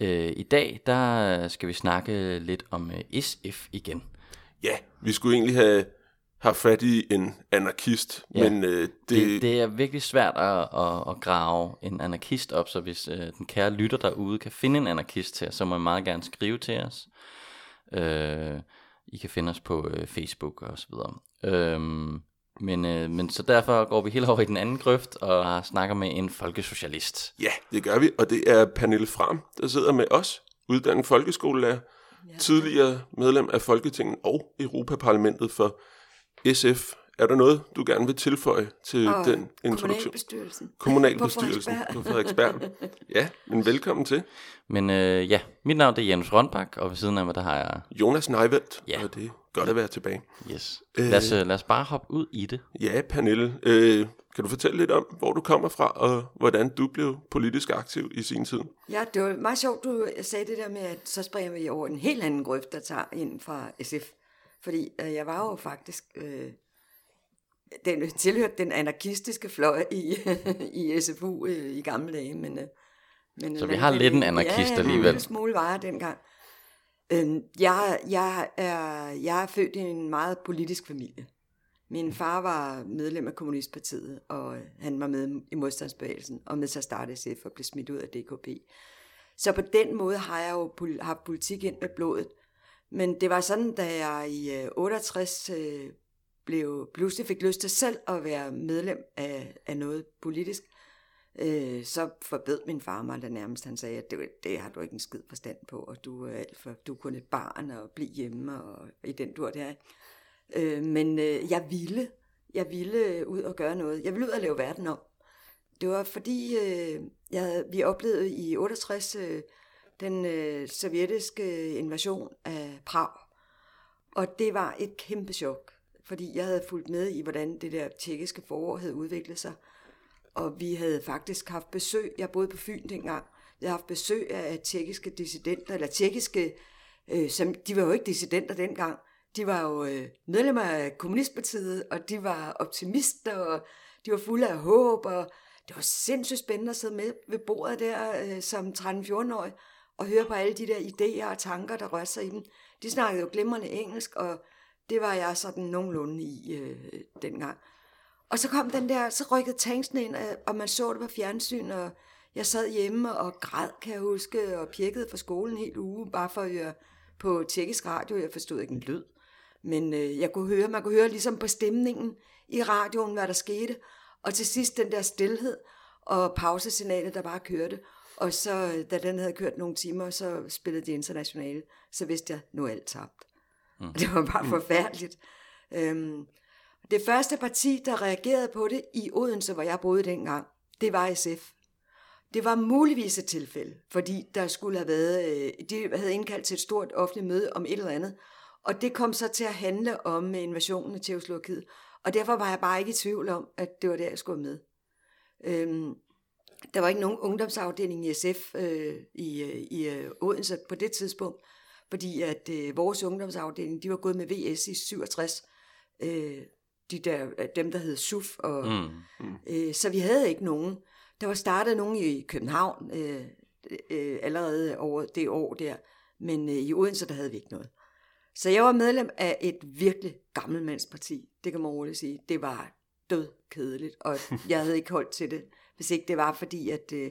Øh, I dag der skal vi snakke lidt om øh, SF igen. Ja, vi skulle egentlig have haft fat i en anarkist, Ja. men øh, det, Det, det er virkelig svært at, at, at grave en anarkist op, så hvis øh, den kære lytter derude kan finde en anarkist til os, så må I meget gerne skrive til os. Øh, I kan finde os på øh, Facebook og så videre. Øhm, men, øh, men så derfor går vi helt over i den anden grøft og snakker med en folkesocialist. ja, det gør vi, og det er Pernille Fram, der sidder med os, uddannet folkeskolelærer, ja. tidligere medlem af Folketinget og Europaparlamentet for SF. Er der noget, du gerne vil tilføje til Og den introduktion? kommunalbestyrelsen. Kommunalbestyrelsen På Frederiksberg. Ja, men velkommen til. Men øh, ja, mit navn er Jens Rønbak, og ved siden af mig, der har jeg... Jonas Neiveldt, Ja. og det er godt at være tilbage. Yes. Lad, os, øh, lad os bare hoppe ud i det. Ja, Pernille, øh, kan du fortælle lidt om, hvor du kommer fra, og hvordan du blev politisk aktiv i sin tid? Ja, det var meget sjovt, du sagde det der med, at så springer vi over en helt anden grøft, der tager ind fra SF. Fordi øh, jeg var jo faktisk... Øh, den tilhørte den anarkistiske fløj i, i SFU øh, i gamle dage, men... Øh, men Så vi har lidt en anarkist ja, alligevel. en smule var jeg dengang. Øhm, jeg, jeg, er, jeg er født i en meget politisk familie. Min far var medlem af Kommunistpartiet, og han var med i modstandsbevægelsen, og med til at starte SF og blev smidt ud af DKP. Så på den måde har jeg jo haft politik ind med blodet. Men det var sådan, da jeg i øh, 68 øh, blev, pludselig fik lyst til selv at være medlem af, af noget politisk, øh, så forbød min far mig da nærmest. Han sagde, at det, det har du ikke en skid forstand på, og du er alt for, du er kun et barn og blive hjemme og i den dur der. Øh, men øh, jeg ville, jeg ville øh, ud og gøre noget. Jeg ville ud og lave verden om. Det var fordi, øh, jeg, vi oplevede i 68 øh, den øh, sovjetiske invasion af Prag. Og det var et kæmpe chok, fordi jeg havde fulgt med i, hvordan det der tjekkiske forår havde udviklet sig. Og vi havde faktisk haft besøg, jeg boede på Fyn dengang, jeg havde haft besøg af tjekkiske dissidenter, eller tjekkiske, øh, som, de var jo ikke dissidenter dengang, de var jo øh, medlemmer af Kommunistpartiet, og de var optimister, og de var fulde af håb, og det var sindssygt spændende at sidde med ved bordet der øh, som 13-14-årig, og høre på alle de der idéer og tanker, der rørte sig i dem. De snakkede jo glimrende engelsk, og det var jeg sådan nogenlunde i øh, dengang. Og så kom den der, så rykkede tanksen ind, og man så det på fjernsyn, og jeg sad hjemme og græd, kan jeg huske, og pjekkede fra skolen helt uge, bare for at høre på tjekkisk radio. Jeg forstod ikke en lyd. Men øh, jeg kunne høre, man kunne høre ligesom på stemningen i radioen, hvad der skete. Og til sidst den der stillhed og pausesignalet, der bare kørte. Og så, øh, da den havde kørt nogle timer, så spillede de internationale. Så vidste jeg, nu er alt tabt. Mm. Det var bare forfærdeligt. Øhm, det første parti, der reagerede på det i Odense, hvor jeg boede dengang, det var SF. Det var muligvis et tilfælde, fordi der skulle have været, øh, de havde indkaldt til et stort offentligt møde om et eller andet, og det kom så til at handle om invasionen af Tjekoslovakiet, og derfor var jeg bare ikke i tvivl om, at det var der, jeg skulle med. Øhm, der var ikke nogen ungdomsafdeling i SF øh, i, øh, i øh, Odense på det tidspunkt, fordi at øh, vores ungdomsafdeling, de var gået med VS i 67, øh, de der, øh, dem der hed SUF, og, Mm. øh, så vi havde ikke nogen. Der var startet nogen i København øh, øh, allerede over det år der, men øh, i Odense, der havde vi ikke noget. Så jeg var medlem af et virkelig gammelmandsparti, det kan man roligt sige. Det var død kedeligt, og jeg havde ikke holdt til det, hvis ikke det var fordi, at øh,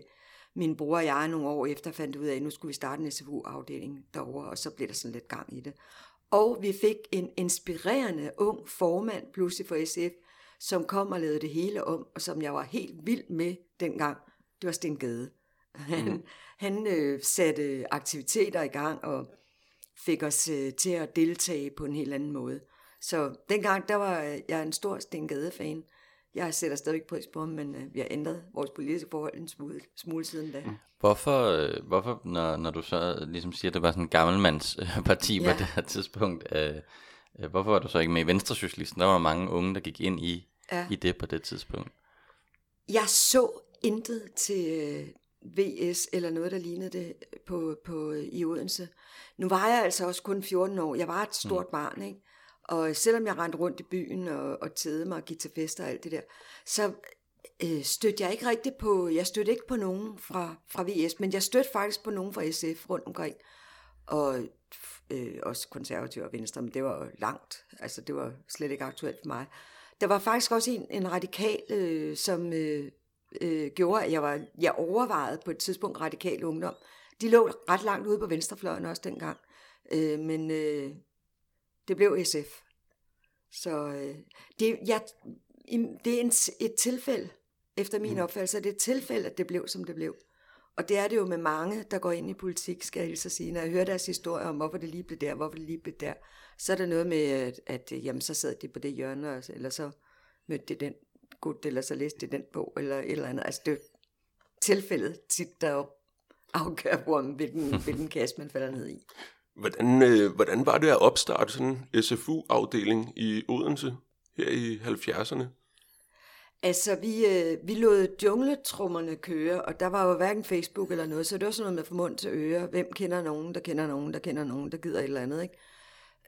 min bror og jeg nogle år efter fandt ud af, at nu skulle vi starte en SFU-afdeling derovre, og så blev der sådan lidt gang i det. Og vi fik en inspirerende ung formand pludselig for SF, som kom og lavede det hele om, og som jeg var helt vild med dengang. Det var Sten Gade. Han, mm. han øh, satte aktiviteter i gang og fik os øh, til at deltage på en helt anden måde. Så dengang, der var jeg en stor Sten Gade-fan. Jeg sætter stadigvæk pris på ham, men øh, vi har ændret vores politiske forhold en smule, smule siden da. Hvorfor, øh, hvorfor når, når du så ligesom siger, at det var sådan en gammelmandsparti ja. Ja. på det her tidspunkt, øh, øh, hvorfor var du så ikke med i Venstresocialisten? Der var mange unge, der gik ind i, Ja. i det på det tidspunkt. Jeg så intet til øh, VS eller noget, der lignede det på, på, øh, i Odense. Nu var jeg altså også kun 14 år. Jeg var et stort mm. barn, ikke? Og selvom jeg rendte rundt i byen og, og tædede mig og gik til fester og alt det der, så øh, stødte jeg ikke rigtigt på, jeg stødte ikke på nogen fra, fra VS, men jeg stødte faktisk på nogen fra SF rundt omkring. Og øh, også konservative og venstre, men det var jo langt. Altså det var slet ikke aktuelt for mig. Der var faktisk også en, en radikal, øh, som øh, øh, gjorde, at jeg, var, jeg overvejede på et tidspunkt radikal ungdom. De lå ret langt ude på venstrefløjen også dengang. Øh, men øh, det blev SF. Så øh, det, jeg, det er en, et tilfælde, efter min mm. opfattelse, det er et tilfælde, at det blev, som det blev. Og det er det jo med mange, der går ind i politik, skal jeg hilse at sige. Når jeg hører deres historie om, hvorfor det lige blev der, hvorfor det lige blev der, så er der noget med, at, at jamen, så sad de på det hjørne, eller så mødte de den gut, eller så læste de den bog, eller et eller andet. Altså det er tilfældet tit, der afgør, hvor, hvilken, hvilken kasse man falder ned i. Hvordan, øh, hvordan var det at opstarte sådan en SFU-afdeling i Odense her i 70'erne? Altså, vi, øh, vi lod jungletrummerne køre, og der var jo hverken Facebook eller noget, så det var sådan noget med fra mund til øre. Hvem kender nogen, der kender nogen, der kender nogen, der gider et eller andet, ikke?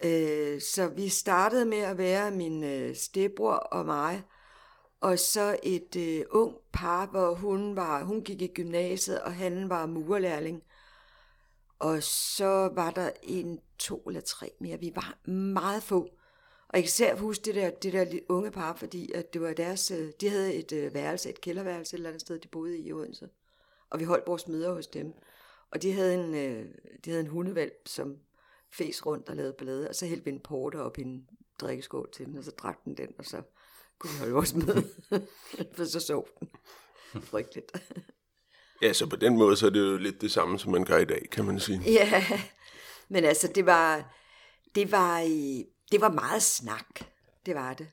Øh, så vi startede med at være min øh, stebror og mig, og så et øh, ung par, hvor hun, var, hun gik i gymnasiet, og han var murerlærling. Og så var der en, to eller tre mere. Vi var meget få. Og jeg kan især huske det der, det der unge par, fordi at det var deres, øh, de havde et øh, værelse, et kælderværelse et eller andet sted, de boede i i Odense. Og vi holdt vores møder hos dem. Og de havde en, øh, de havde en hundevalp, som fes rundt og lavede ballade, og så hældte vi en porter op i en drikkeskål til den, og så drak den den, og så kunne vi holde vores møde. For så sov den. Frygteligt. Ja, så på den måde, så er det jo lidt det samme, som man gør i dag, kan man sige. Ja, men altså, det var, det var, det var meget snak. Det var det.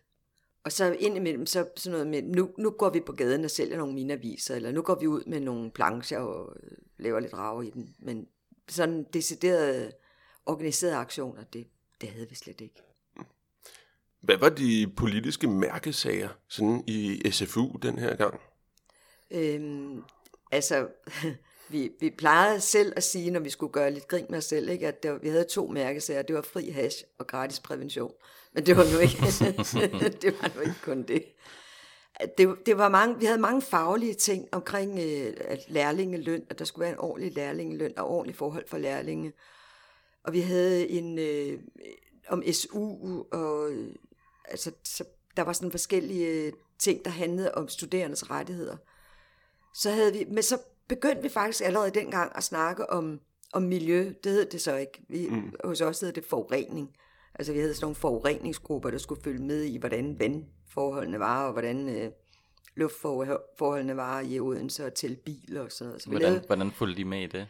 Og så indimellem så sådan noget med, nu, nu går vi på gaden og sælger nogle minaviser, eller nu går vi ud med nogle plancher og øh, laver lidt rave i den. Men sådan deciderede organiserede aktioner, det, det havde vi slet ikke. Hvad var de politiske mærkesager sådan i SFU den her gang? Øhm, altså, vi, vi plejede selv at sige, når vi skulle gøre lidt grin med os selv, ikke, at der, vi havde to mærkesager. Det var fri hash og gratis prævention. Men det var nu ikke, det var nu ikke kun det. Det, det var mange, vi havde mange faglige ting omkring øh, at lærlingeløn, at der skulle være en ordentlig lærlingeløn og ordentlig forhold for lærlinge. Og vi havde en øh, om SU, og øh, altså, så der var sådan forskellige øh, ting, der handlede om studerendes rettigheder så havde vi, men så begyndte vi faktisk allerede dengang at snakke om, om miljø. Det hed det så ikke. Vi, mm. Hos os hed det forurening. Altså vi havde sådan nogle forureningsgrupper, der skulle følge med i, hvordan vandforholdene var, og hvordan øh, luftforholdene var i Odense og til biler og sådan noget. Så Hvordan, lavede, hvordan fulgte de med i det?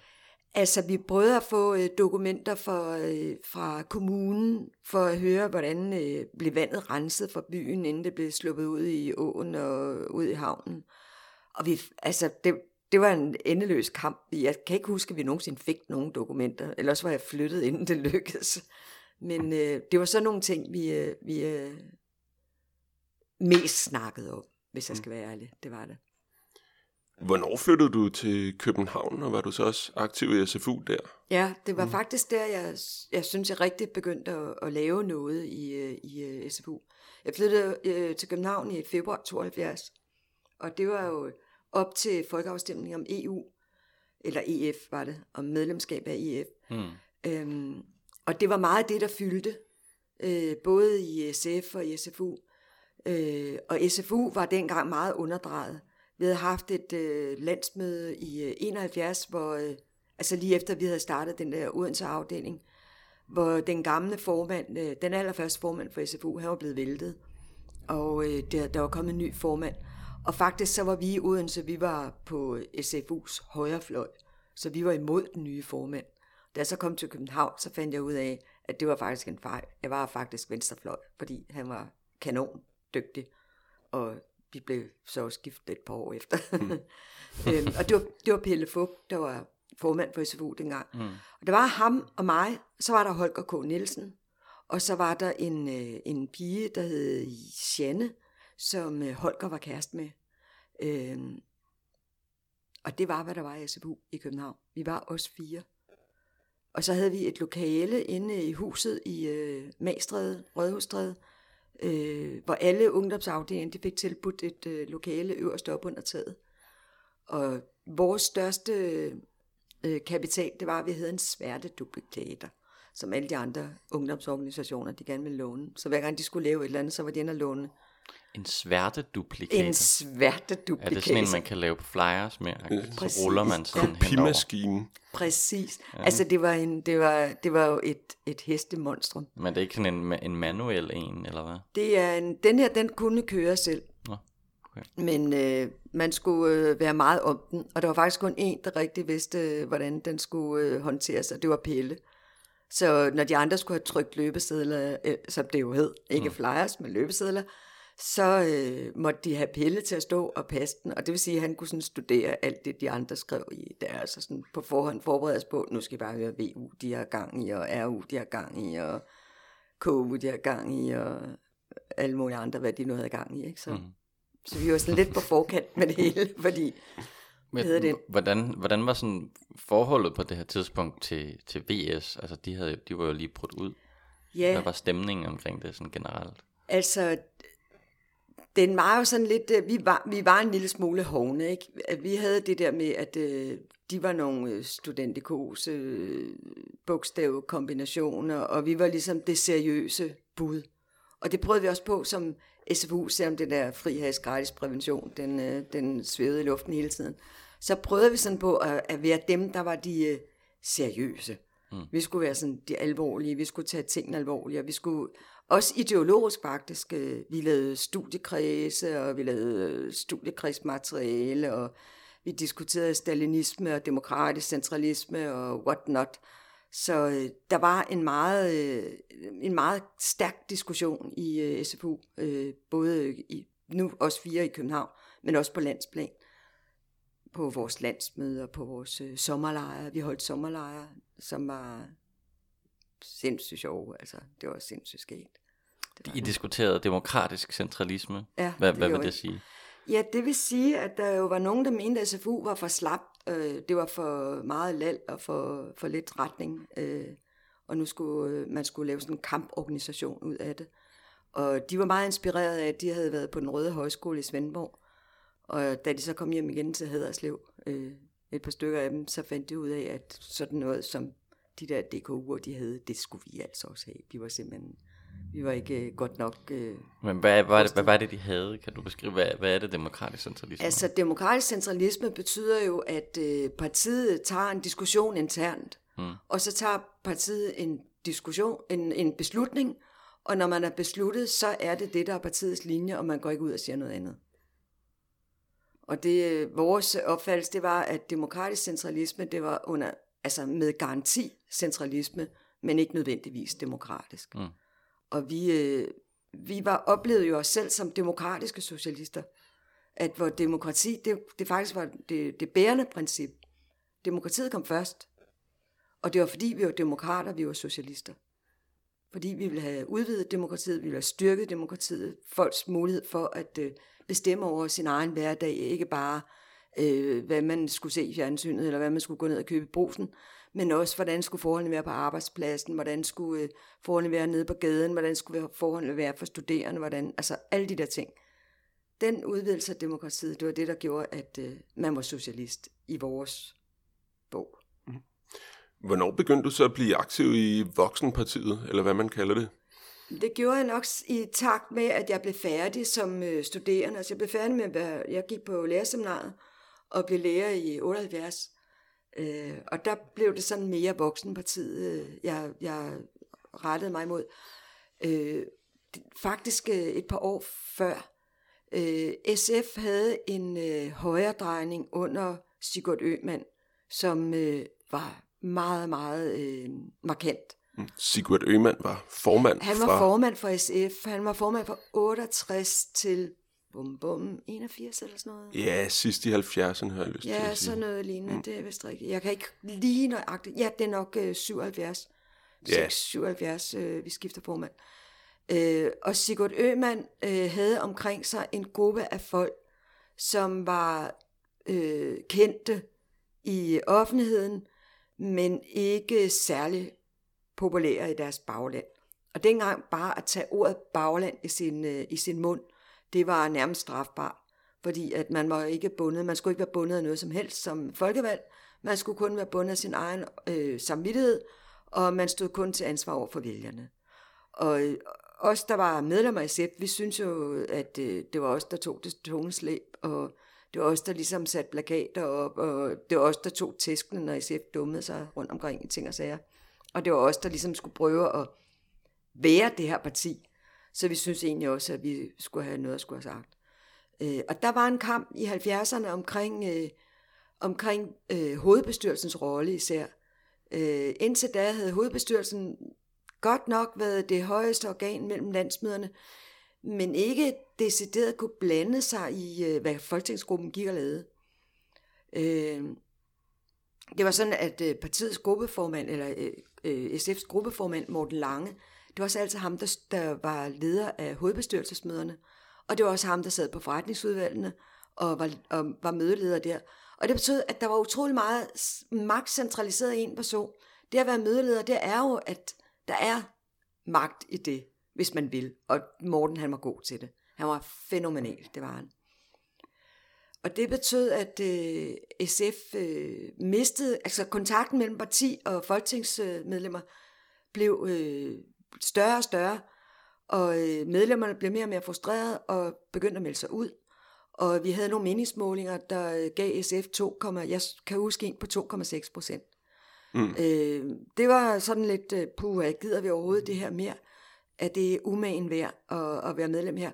Altså, vi prøvede at få øh, dokumenter for, øh, fra kommunen for at høre, hvordan øh, blev vandet renset fra byen, inden det blev sluppet ud i åen og ud i havnen. Og vi, altså, det, det var en endeløs kamp. Jeg kan ikke huske, at vi nogensinde fik nogle dokumenter. Ellers var jeg flyttet, inden det lykkedes. Men øh, det var så nogle ting, vi, øh, vi øh, mest snakkede om, hvis jeg skal være ærlig. Det var det. Hvornår flyttede du til København, og var du så også aktiv i SFU der? Ja, det var mm. faktisk der, jeg, jeg synes, jeg rigtig begyndte at, at lave noget i, øh, i uh, SFU. Jeg flyttede uh, til København i februar 72, og det var jo op til folkeafstemning om EU, eller EF var det, om medlemskab af EF. Hmm. Øhm, og det var meget det, der fyldte, øh, både i SF og i SFU. Øh, og SFU var dengang meget underdrejet. Vi havde haft et øh, landsmøde i øh, 71, hvor, øh, altså lige efter vi havde startet den der Odense afdeling, hvor den gamle formand, øh, den allerførste formand for SFU, han var blevet væltet. Og øh, der, der var kommet en ny formand. Og faktisk så var vi i Odense, vi var på SFU's højrefløj, så vi var imod den nye formand. Da jeg så kom til København, så fandt jeg ud af, at det var faktisk en fejl. Jeg var faktisk venstrefløj, fordi han var kanon dygtig. Og vi blev så gift et par år efter. Mm. øhm, og det var, det var Pelle Fugt, der var formand for SFU dengang. Mm. Og der var ham og mig, så var der Holger K. Nielsen, og så var der en, øh, en pige, der hed Janne, som øh, Holger var kæreste med. Øh, og det var, hvad der var i SFU i København. Vi var også fire. Og så havde vi et lokale inde i huset i øh, Magstræde, Rødhusstræde, øh, hvor alle ungdomsafdelingen de fik tilbudt et øh, lokale øverst op under taget. Og vores største øh, kapital, det var, at vi havde en sværteduplikator, som alle de andre ungdomsorganisationer, de gerne ville låne. Så hver gang de skulle lave et eller andet, så var de inde og låne en sværteduplikator? En sværteduplikator. Er det sådan en, man kan lave på flyers med? Præcis. Så ruller man sådan en kopimaskine. Præcis. Ja. Altså, det var, en, det var, det var jo et, et hestemonstrum. Men det er ikke sådan en, en manuel en, eller hvad? Det er en, den her, den kunne køre selv. Nå, okay. Men øh, man skulle øh, være meget om den, og der var faktisk kun en, der rigtig vidste, øh, hvordan den skulle øh, håndteres, og det var Pelle. Så når de andre skulle have trykt løbesedler, øh, som det jo hed, ikke mm. flyers, men løbesedler, så øh, måtte de have Pelle til at stå og passe den, og det vil sige, at han kunne sådan studere alt det, de andre skrev i deres, altså sådan på forhånd forberedes på, nu skal I bare høre VU, de har gang i, og RU, de har gang i, og KU, de har gang i, og alle mulige andre, hvad de nu havde gang i. Ikke? Så, mm. så vi var sådan lidt på forkant med det hele, fordi men, det. Hvordan, hvordan var sådan forholdet på det her tidspunkt til, til VS? Altså, de, havde, de var jo lige brudt ud. Ja. Hvad var stemningen omkring det sådan generelt? Altså, den var jo sådan lidt, øh, vi var, vi var en lille smule hovne, ikke? Vi havde det der med, at øh, de var nogle øh, studentikose øh, bogstavkombinationer, og vi var ligesom det seriøse bud. Og det prøvede vi også på som SFU, selvom det der friheds gratis prævention, den, øh, den svævede i luften hele tiden. Så prøvede vi sådan på at, at være dem, der var de øh, seriøse. Mm. Vi skulle være sådan de alvorlige, vi skulle tage tingene alvorligt, og vi skulle også ideologisk faktisk. Øh, vi lavede studiekredse, og vi lavede øh, studiekredsmateriale, og vi diskuterede stalinisme og demokratisk centralisme og what not. Så øh, der var en meget, øh, en meget stærk diskussion i øh, SFU, øh, både i, nu også fire i København, men også på landsplan. På vores landsmøder, på vores øh, sommerlejre. Vi holdt sommerlejre, som var sindssygt sjove. Altså, det var sindssygt skægt. I diskuterede demokratisk centralisme. Ja, hvad, hvad vil det sige? Ja, det vil sige, at der jo var nogen, der mente, at SFU var for slap. Øh, det var for meget lal og for, for lidt retning. Øh, og nu skulle øh, man skulle lave sådan en kamporganisation ud af det. Og de var meget inspireret af, at de havde været på den Røde Højskole i Svendborg. Og da de så kom hjem igen til Haderslev, et par stykker af dem, så fandt de ud af, at sådan noget som de der DKU'er, de havde, det skulle vi altså også have. De var simpelthen vi var ikke øh, godt nok... Øh, Men hvad, hvad, det, hvad var det, de havde? Kan du beskrive, hvad, hvad er det demokratisk centralisme? Altså, demokratisk centralisme betyder jo, at øh, partiet tager en diskussion internt, hmm. og så tager partiet en diskussion, en, en beslutning, og når man er besluttet, så er det det, der er partiets linje, og man går ikke ud og siger noget andet. Og det, øh, vores opfattelse, det var, at demokratisk centralisme, det var under, altså med garanti centralisme, men ikke nødvendigvis demokratisk. Mm. Og vi, øh, vi var oplevede jo os selv som demokratiske socialister. At hvor demokrati, det, det faktisk var det, det bærende princip. Demokratiet kom først. Og det var fordi, vi var demokrater, vi var socialister. Fordi vi ville have udvidet demokratiet, vi ville have styrket demokratiet, folks mulighed for at øh, bestemme over sin egen hverdag, ikke bare øh, hvad man skulle se i fjernsynet, eller hvad man skulle gå ned og købe i brusen, men også hvordan skulle forholdene være på arbejdspladsen, hvordan skulle øh, forholdene være nede på gaden, hvordan skulle forholdene være for studerende, hvordan, altså alle de der ting. Den udvidelse af demokratiet, det var det, der gjorde, at øh, man var socialist i vores bog. Mhm. Hvornår begyndte du så at blive aktiv i Voksenpartiet, eller hvad man kalder det? Det gjorde jeg nok i takt med, at jeg blev færdig som øh, studerende. Altså jeg blev færdig med, at jeg gik på lærerseminaret og blev lærer i 78. Øh, og der blev det sådan mere voksenpartiet, øh, jeg, jeg rettede mig imod. Øh, faktisk øh, et par år før. Øh, SF havde en øh, højredrejning under Sigurd Øman, som øh, var meget, meget øh, markant. Mm. Sigurd Øman var formand Han var fra... formand for SF. Han var formand fra 68 til bum bum, 81 eller sådan noget. Ja, sidst i 70'erne har jeg lyst til Ja, at sige. sådan noget lignende, mm. det er vist rigtigt. Jeg kan ikke lige nøjagtigt, ja, det er nok øh, 77, Ja. 6, 77, øh, vi skifter formand. Øh, og Sigurd Øman øh, havde omkring sig en gruppe af folk, som var øh, kendte i offentligheden, men ikke særlig populære i deres bagland. Og dengang bare at tage ordet bagland i sin, øh, i sin mund, det var nærmest strafbar, Fordi at man var ikke bundet, man skulle ikke være bundet af noget som helst som folkevalg. Man skulle kun være bundet af sin egen øh, samvittighed, og man stod kun til ansvar over for vælgerne. Og øh, os, der var medlemmer i SEP, vi synes jo, at øh, det var os, der tog det tunge slæb, og det var os, der ligesom satte plakater op, og det var os, der tog tæskene, når SF dummede sig rundt omkring i ting og sager. Og det var os, der ligesom skulle prøve at være det her parti. Så vi synes egentlig også, at vi skulle have noget at skulle have sagt. Øh, og der var en kamp i 70'erne omkring, øh, omkring øh, hovedbestyrelsens rolle især. Øh, indtil da havde hovedbestyrelsen godt nok været det højeste organ mellem landsmøderne, men ikke decideret kunne blande sig i, øh, hvad folketingsgruppen gik og lavede. Øh, det var sådan, at øh, partiets gruppeformand, eller øh, øh SF's gruppeformand, Morten Lange, det var også altid ham, der, der var leder af hovedbestyrelsesmøderne, og det var også ham, der sad på forretningsudvalgene og var, og var mødeleder der. Og det betød, at der var utrolig meget magt centraliseret i en person. Det at være mødeleder, det er jo, at der er magt i det, hvis man vil. Og Morten, han var god til det. Han var fænomenal, det var han. Og det betød, at øh, SF øh, mistede, altså kontakten mellem parti og folketingsmedlemmer blev øh, større og større, og øh, medlemmerne blev mere og mere frustrerede og begyndte at melde sig ud. Og vi havde nogle meningsmålinger, der øh, gav SF 2, jeg kan huske en på 2,6 procent. Mm. Øh, det var sådan lidt, øh, puh, gider vi overhovedet det her mere? At det er umagen værd at, at være medlem her?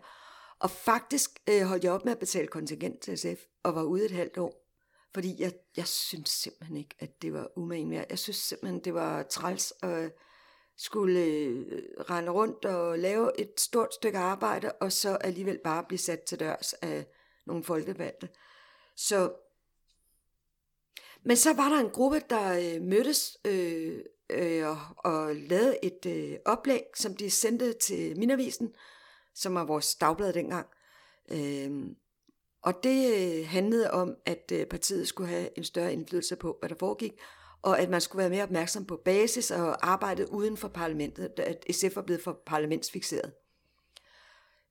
Og faktisk øh, holdt jeg op med at betale kontingent til SF, og var ude et halvt år. Fordi jeg, jeg synes simpelthen ikke, at det var umagen værd. Jeg synes simpelthen, det var træls at skulle øh, rende rundt og lave et stort stykke arbejde, og så alligevel bare blive sat til dørs af nogle folkevalgte. Så men så var der en gruppe, der øh, mødtes øh, øh, og, og lavede et øh, oplæg, som de sendte til Minavisen, som var vores dagblad dengang. Øh, og det øh, handlede om, at øh, partiet skulle have en større indflydelse på, hvad der foregik, og at man skulle være mere opmærksom på basis og arbejde uden for parlamentet, at SF var blevet for parlamentsfixeret.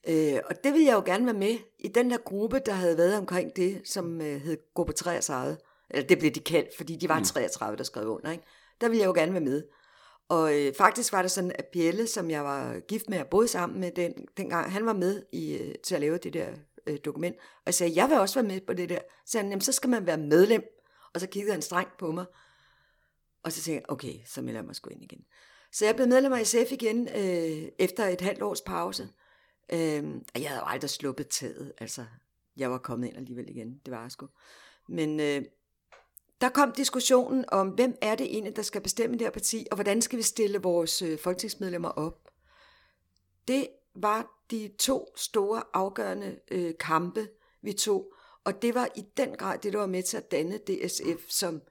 Øh, og det ville jeg jo gerne være med i den der gruppe, der havde været omkring det, som øh, hed Gruppe 33. Eller det blev de kaldt, fordi de var 33, der skrev under. Ikke? Der ville jeg jo gerne være med. Og øh, faktisk var det sådan, at Pelle, som jeg var gift med og boede sammen med den, dengang, han var med i, øh, til at lave det der øh, dokument. Og jeg sagde, jeg vil også være med på det der. Så sagde han, jamen, så skal man være medlem. Og så kiggede han strengt på mig. Og så tænkte jeg, okay, så melder jeg mig sgu ind igen. Så jeg blev medlem af SF igen øh, efter et halvt års pause. Øh, og jeg havde jo aldrig sluppet taget. Altså, jeg var kommet ind alligevel igen. Det var jeg sgu. Men øh, der kom diskussionen om, hvem er det egentlig, der skal bestemme det her parti, og hvordan skal vi stille vores øh, folketingsmedlemmer op. Det var de to store afgørende øh, kampe, vi tog, og det var i den grad det, der var med til at danne DSF, som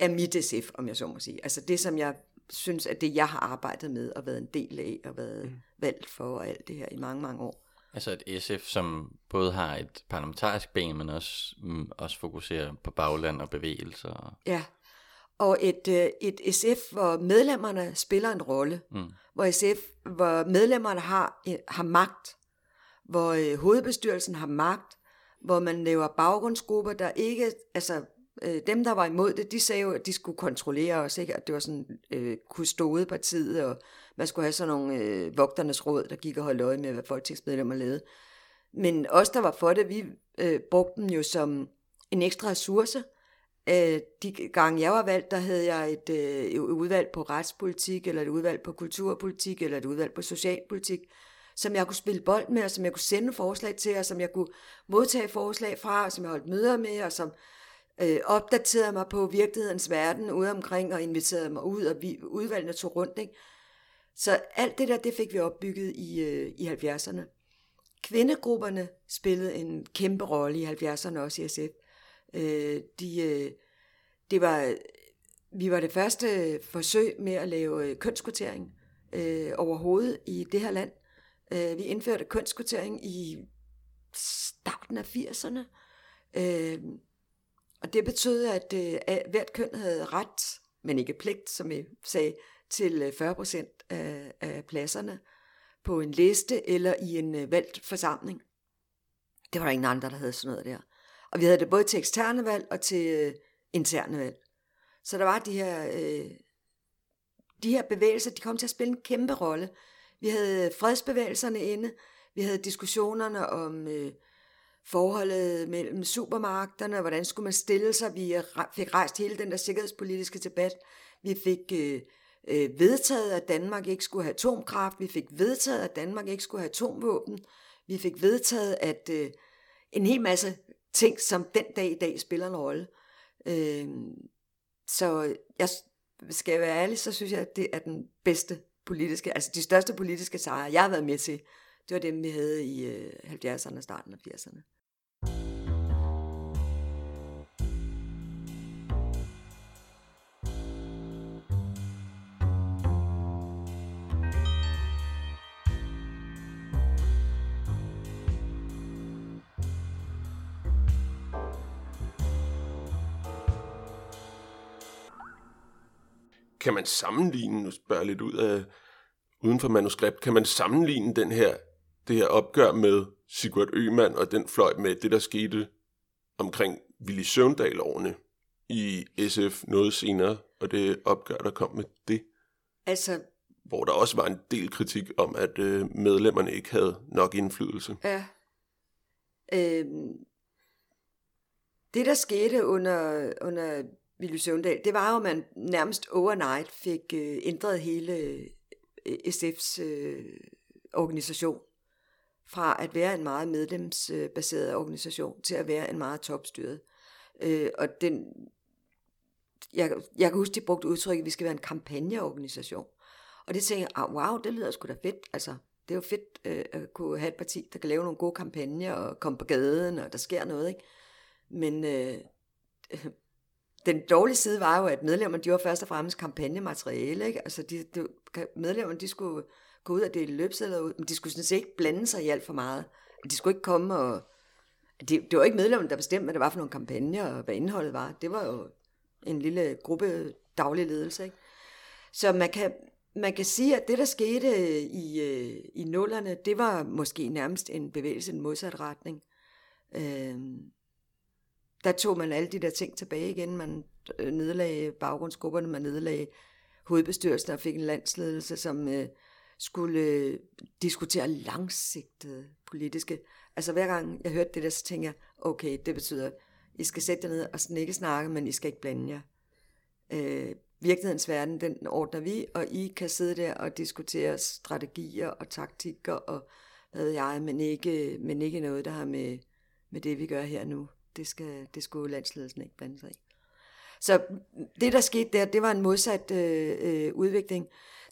er mit SF, om jeg så må sige. Altså det, som jeg synes, at det, jeg har arbejdet med og været en del af, og været mm. valgt for og alt det her i mange, mange år. Altså et SF, som både har et parlamentarisk ben, men også, mm, også fokuserer på bagland og bevægelser. Ja, og et, øh, et SF, hvor medlemmerne spiller en rolle. Mm. Hvor SF, hvor medlemmerne har, øh, har magt. Hvor øh, hovedbestyrelsen har magt. Hvor man laver baggrundsgrupper, der ikke... Altså, øh, dem, der var imod det, de sagde jo, at de skulle kontrollere os, ikke? At det var sådan øh, kustodepartiet, og man skulle have sådan nogle øh, vogternes råd, der gik og holdt øje med, hvad folketingsmedlemmer lavede. Men os, der var for det, vi øh, brugte dem jo som en ekstra ressource. Øh, de gange jeg var valgt, der havde jeg et, øh, et udvalg på retspolitik, eller et udvalg på kulturpolitik, eller et udvalg på socialpolitik, som jeg kunne spille bold med, og som jeg kunne sende forslag til, og som jeg kunne modtage forslag fra, og som jeg holdt møder med, og som øh, opdaterede mig på virkelighedens verden ude omkring, og inviterede mig ud, og vi udvalgene tog rundt. Ikke? Så alt det der, det fik vi opbygget i, øh, i 70'erne. kvindegrupperne spillede en kæmpe rolle i 70'erne også i SF. Øh, de, øh, det var, vi var det første forsøg med at lave øh, kønskvotering øh, overhovedet i det her land. Øh, vi indførte kønskvotering i starten af 80'erne. Øh, og det betød, at, øh, at hvert køn havde ret, men ikke pligt, som jeg sagde, til øh, 40 procent af, af pladserne på en liste eller i en øh, valgt forsamling. Det var der ingen andre, der havde sådan noget der. Og vi havde det både til eksterne valg og til interne valg. Så der var de her, øh, de her bevægelser, de kom til at spille en kæmpe rolle. Vi havde fredsbevægelserne inde, vi havde diskussionerne om øh, forholdet mellem supermarkederne, hvordan skulle man stille sig. Vi fik rejst hele den der sikkerhedspolitiske debat. Vi fik øh, øh, vedtaget, at Danmark ikke skulle have atomkraft. Vi fik vedtaget, at Danmark ikke skulle have atomvåben. Vi fik vedtaget, at øh, en hel masse ting, som den dag i dag spiller en rolle. Øh, så jeg skal være ærlig, så synes jeg, at det er den bedste politiske, altså de største politiske sejre, jeg har været med til, det var dem, vi havde i øh, 70'erne og starten af 80'erne. Kan man sammenligne, nu spørger jeg lidt ud af, uden for manuskript, kan man sammenligne den her, det her opgør med Sigurd Øman og den fløj med det, der skete omkring Willy Søvndal-årene i SF noget senere, og det opgør, der kom med det? Altså, hvor der også var en del kritik om, at øh, medlemmerne ikke havde nok indflydelse. Ja. Øhm, det, der skete under, under ville Søvndal, det var jo, at man nærmest overnight fik øh, ændret hele øh, SF's øh, organisation fra at være en meget medlemsbaseret øh, organisation til at være en meget topstyret. Øh, og den, jeg, jeg kan huske, de brugte udtrykket, at vi skal være en kampagneorganisation. Og det tænkte jeg, ah, wow, det lyder sgu da fedt. Altså, det er jo fedt øh, at kunne have et parti, der kan lave nogle gode kampagner og komme på gaden, og der sker noget, ikke? Men øh, den dårlige side var jo, at medlemmerne, de var først og fremmest kampagnemateriale, ikke? Altså, de, de, medlemmerne, de skulle gå ud og dele løbsedler ud, men de skulle sådan set ikke blande sig i alt for meget. De skulle ikke komme og... Det, det var ikke medlemmerne, der bestemte, hvad det var for nogle kampagner, og hvad indholdet var. Det var jo en lille gruppe daglig ledelse, ikke? Så man kan, man kan sige, at det, der skete i, øh, i nullerne, det var måske nærmest en bevægelse i en modsat retning. Øh, der tog man alle de der ting tilbage igen. Man øh, nedlagde baggrundsgrupperne, man nedlagde hovedbestyrelsen og fik en landsledelse, som øh, skulle øh, diskutere langsigtede politiske. Altså hver gang jeg hørte det der, så tænkte jeg, okay, det betyder, I skal sætte jer ned og ikke snakke, men I skal ikke blande jer. Øh, virkelighedens verden, den ordner vi, og I kan sidde der og diskutere strategier og taktikker og hvad ved jeg, men ikke, men ikke noget, der har med, med det, vi gør her nu. Det, skal, det skulle landsledelsen ikke blande sig i. Så det, der skete der, det var en modsat øh, øh, udvikling.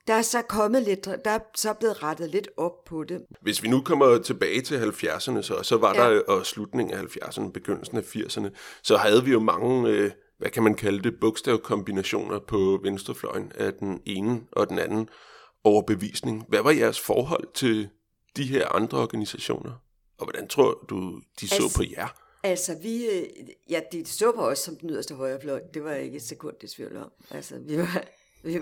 Der er så kommet lidt, der er så blevet rettet lidt op på det. Hvis vi nu kommer tilbage til 70'erne, så, så var ja. der og slutningen af 70'erne, begyndelsen af 80'erne, så havde vi jo mange, øh, hvad kan man kalde det, bogstavkombinationer på venstrefløjen af den ene og den anden overbevisning. Hvad var jeres forhold til de her andre organisationer? Og hvordan tror du, de så altså, på jer? Altså, vi, øh, ja, de så på os som den yderste højrefløj. Det var jeg ikke et sekund i tvivl om. Altså, vi var, vi,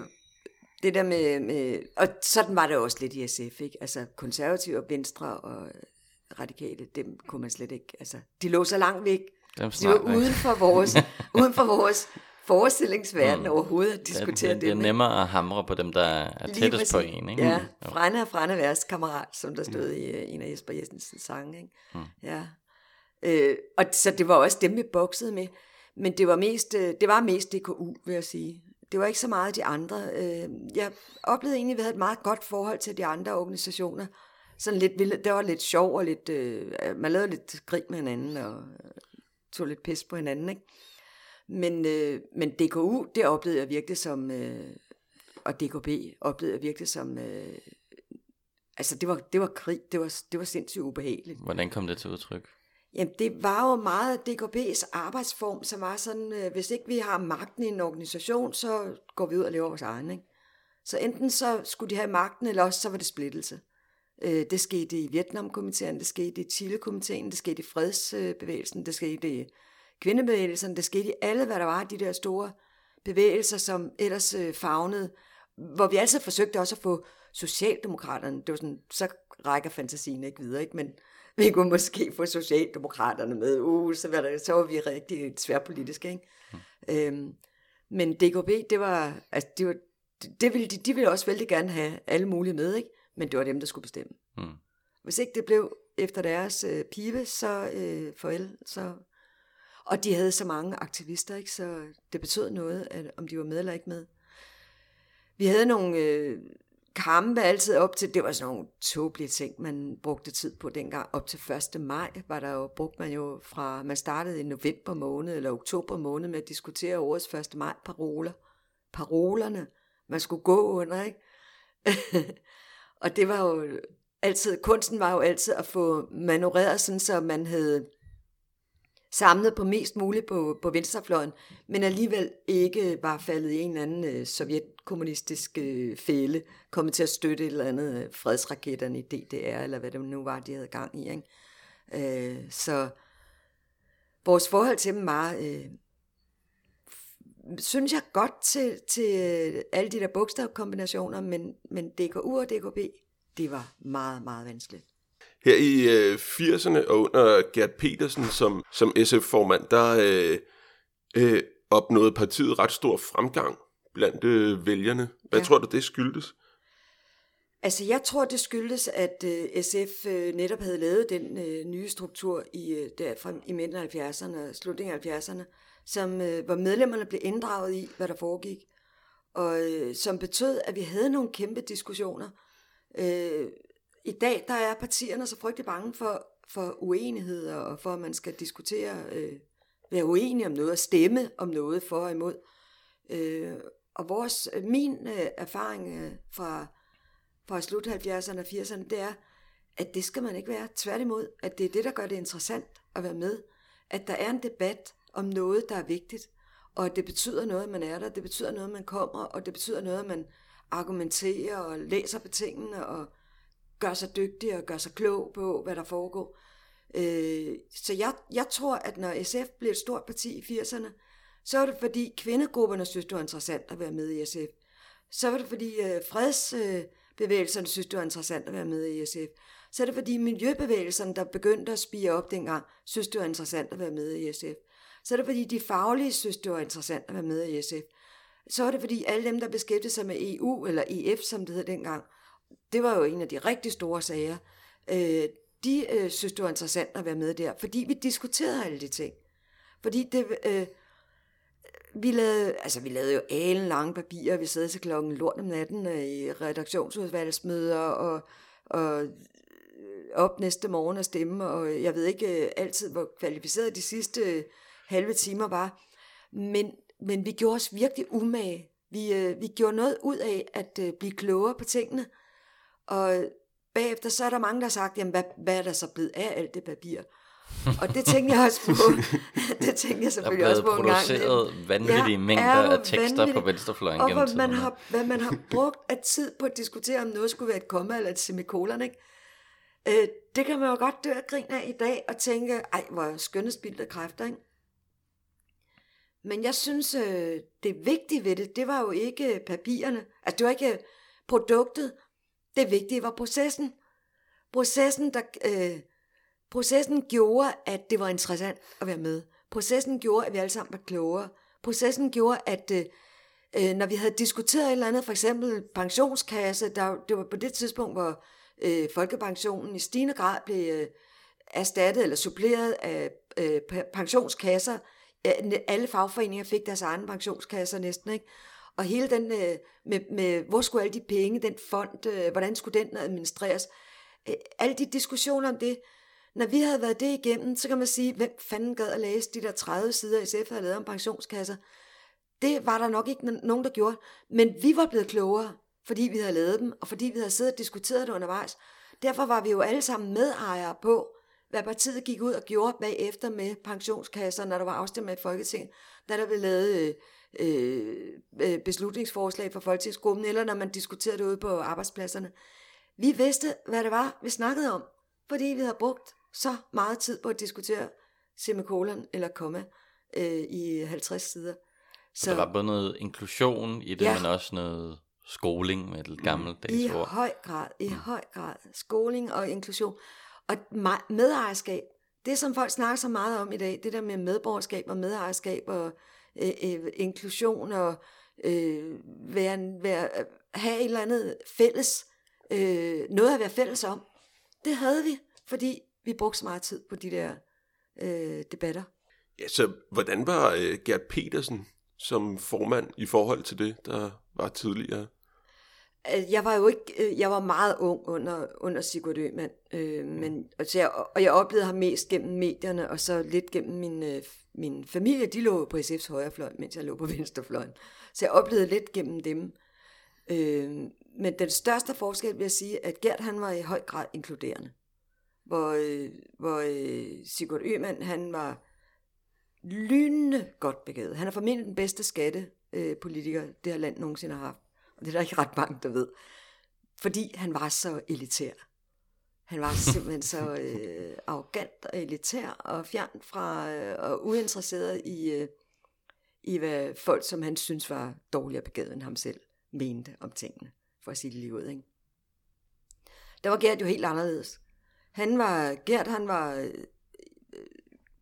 det der med, med, og sådan var det også lidt i SF, ikke? Altså, konservative og venstre og radikale, dem kunne man slet ikke, altså, de lå så langt væk. De var uden for vores, uden for vores forestillingsverden mm. overhovedet at diskutere det. Det, det er nemmere at hamre på dem, der er Lige tættest på en. Ikke? Ja, Frænde er Frænde værst kammerat, som der stod mm. i uh, en af Jesper Jessensens sange. Ikke? Mm. Ja. Øh, og så det var også dem, vi boksede med. Men det var mest, øh, det var mest DKU, vil jeg sige. Det var ikke så meget de andre. Øh, jeg oplevede egentlig, at vi havde et meget godt forhold til de andre organisationer. Sådan lidt, det var lidt sjov og lidt, øh, man lavede lidt grin med hinanden og tog lidt pis på hinanden, ikke? Men, men DKU, det oplevede jeg virkelig som, øh, og DKB oplevede jeg virkelig som øh, altså det var, det var krig, det var, det var sindssygt ubehageligt. Hvordan kom det til udtryk? Jamen, det var jo meget DKB's arbejdsform, som var sådan, øh, hvis ikke vi har magten i en organisation, så går vi ud og laver vores egen. Ikke? Så enten så skulle de have magten, eller også så var det splittelse. Øh, det skete i Vietnamkomiteen, det skete i Chile-komiteen, det skete i fredsbevægelsen, det skete i kvindebevægelsen, det skete i alle, hvad der var, de der store bevægelser, som ellers øh, fagnede, hvor vi altid forsøgte også at få Socialdemokraterne, det var sådan, så rækker fantasien ikke videre, ikke? men vi kunne måske få Socialdemokraterne med, uh, så var, der, så var vi rigtig tværpolitiske. Ikke? Mm. Øhm, men DKB, det var, altså, det var, det, ville, de, de ville også vældig gerne have alle mulige med, ikke? men det var dem, der skulle bestemme. Mm. Hvis ikke det blev efter deres øh, pive, så øh, for el, så... Og de havde så mange aktivister, ikke? så det betød noget, at, om de var med eller ikke med. Vi havde nogle øh, kampe altid op til, det var sådan nogle tåbelige ting, man brugte tid på dengang. Op til 1. maj var der jo, brugte man jo fra, man startede i november måned eller oktober måned med at diskutere årets 1. maj paroler. Parolerne, man skulle gå under, ikke? og det var jo altid, kunsten var jo altid at få manøvreret sådan, så man havde samlet på mest muligt på, på venstrefløjen, men alligevel ikke var faldet i en eller anden øh, sovjetkommunistisk øh, fælde, kommet til at støtte et eller andet øh, fredsraketterne i DDR, eller hvad det nu var, de havde gang i. Ikke? Øh, så vores forhold til dem var, øh, synes jeg godt til, til øh, alle de der bogstavkombinationer, men, men DKU og DKB, det var meget, meget vanskeligt. Her i øh, 80'erne og under Gert Petersen som, som SF-formand, der øh, øh, opnåede partiet ret stor fremgang blandt øh, vælgerne. Hvad ja. tror du, det skyldtes? Altså, jeg tror, det skyldtes, at øh, SF øh, netop havde lavet den øh, nye struktur i, øh, der fra, i midten af 70'erne, slutningen af 70'erne, som, øh, hvor medlemmerne blev inddraget i, hvad der foregik, og øh, som betød, at vi havde nogle kæmpe diskussioner. Øh, i dag der er partierne så frygtelig bange for, for uenigheder, og for at man skal diskutere, øh, være uenig om noget, og stemme om noget for og imod. Øh, og vores, øh, min øh, erfaring øh, fra, fra slut 70'erne og 80'erne, det er, at det skal man ikke være. Tværtimod, at det er det, der gør det interessant at være med. At der er en debat om noget, der er vigtigt, og at det betyder noget, at man er der, det betyder noget, at man kommer, og det betyder noget, at man argumenterer og læser på tingene, og gør sig dygtig og gør sig klog på, hvad der foregår. Øh, så jeg, jeg tror, at når SF blev et stort parti i 80'erne, så var det fordi kvindegrupperne synes, det var interessant at være med i SF. Så var det fordi øh, fredsbevægelserne synes, det var interessant at være med i SF. Så er det fordi miljøbevægelserne, der begyndte at spire op dengang, synes, det var interessant at være med i SF. Så er det fordi de faglige synes, det var interessant at være med i SF. Så er det fordi alle dem, der beskæftigede sig med EU, eller EF, som det hed dengang, det var jo en af de rigtig store sager, øh, de øh, synes, det var interessant at være med der, fordi vi diskuterede alle de ting. Fordi det, øh, vi lavede, altså vi lavede jo alen lange papirer, vi sad til klokken lort om natten øh, i redaktionsudvalgsmøder, og, og øh, op næste morgen og stemme, og jeg ved ikke øh, altid, hvor kvalificeret de sidste øh, halve timer var, men, men vi gjorde os virkelig umage. Vi, øh, vi gjorde noget ud af at øh, blive klogere på tingene, og bagefter så er der mange, der har sagt, jamen hvad, hvad er der så blevet af alt det papir? Og det tænker jeg også på. det tænker jeg selvfølgelig også på en gang. Der er produceret vanvittige ja, mængder af tekster vanvittig. på venstrefløjen og gennem man har, hvad man har brugt af tid på at diskutere, om noget skulle være et komma eller et semikolon, ikke? Øh, det kan man jo godt dø af grin af i dag, og tænke, ej, hvor skønne spildte kræfter, ikke? Men jeg synes, øh, det vigtige ved det, det var jo ikke papirerne. Altså, det var ikke produktet, det vigtige var processen. Processen, der, øh, processen gjorde, at det var interessant at være med. Processen gjorde, at vi alle sammen var klogere. Processen gjorde, at øh, øh, når vi havde diskuteret et eller andet, for eksempel pensionskasse, der, det var på det tidspunkt, hvor øh, folkepensionen i stigende grad blev øh, erstattet eller suppleret af øh, pensionskasser. Alle fagforeninger fik deres egne pensionskasser næsten, ikke? Og hele den øh, med, med, hvor skulle alle de penge, den fond, øh, hvordan skulle den administreres? Øh, alle de diskussioner om det, når vi havde været det igennem, så kan man sige, hvem fanden gad at læse de der 30 sider, SF havde lavet om pensionskasser? Det var der nok ikke nogen, der gjorde. Men vi var blevet klogere, fordi vi havde lavet dem, og fordi vi havde siddet og diskuteret det undervejs. Derfor var vi jo alle sammen medejere på, hvad partiet gik ud og gjorde bagefter med pensionskasser, når der var afstemning i Folketinget, da der blev lavet øh, øh, beslutningsforslag for Folketingsgruppen, eller når man diskuterede det ude på arbejdspladserne. Vi vidste, hvad det var, vi snakkede om, fordi vi havde brugt så meget tid på at diskutere semikolon eller komma øh, i 50 sider. Så der var både noget inklusion i det, ja. men også noget skoling med det gamle dags I ord. høj grad, i mm. høj grad. Skoling og inklusion. Og medejerskab, det som folk snakker så meget om i dag, det der med medborgerskab og medejerskab og øh, øh, inklusion og øh, være, være, have et eller andet fælles, øh, noget at være fælles om, det havde vi, fordi vi brugte så meget tid på de der øh, debatter. Ja, så hvordan var øh, Gert Petersen som formand i forhold til det, der var tidligere? Øh, jeg var jo ikke, øh, jeg var meget ung under, under Sigurd Øman, øh, men, altså jeg, og jeg oplevede ham mest gennem medierne, og så lidt gennem min, øh, min familie, de lå på SF's højrefløj, mens jeg lå på venstrefløjen. Så jeg oplevede lidt gennem dem. Øh, men den største forskel vil jeg sige, at Gert han var i høj grad inkluderende. Hvor, øh, hvor øh, Sigurd Øman, han var lynende godt begavet. Han er formentlig den bedste skattepolitiker, øh, det her land nogensinde har haft. Og det er der ikke ret mange, der ved. Fordi han var så elitær. Han var simpelthen så øh, arrogant og elitær og fjern fra øh, og uinteresseret i, øh, i hvad folk, som han synes var dårligere begavet end ham selv, mente om tingene, for at sige det lige ud. Ikke? Der var Gert jo helt anderledes. Han var, Gert han var, øh,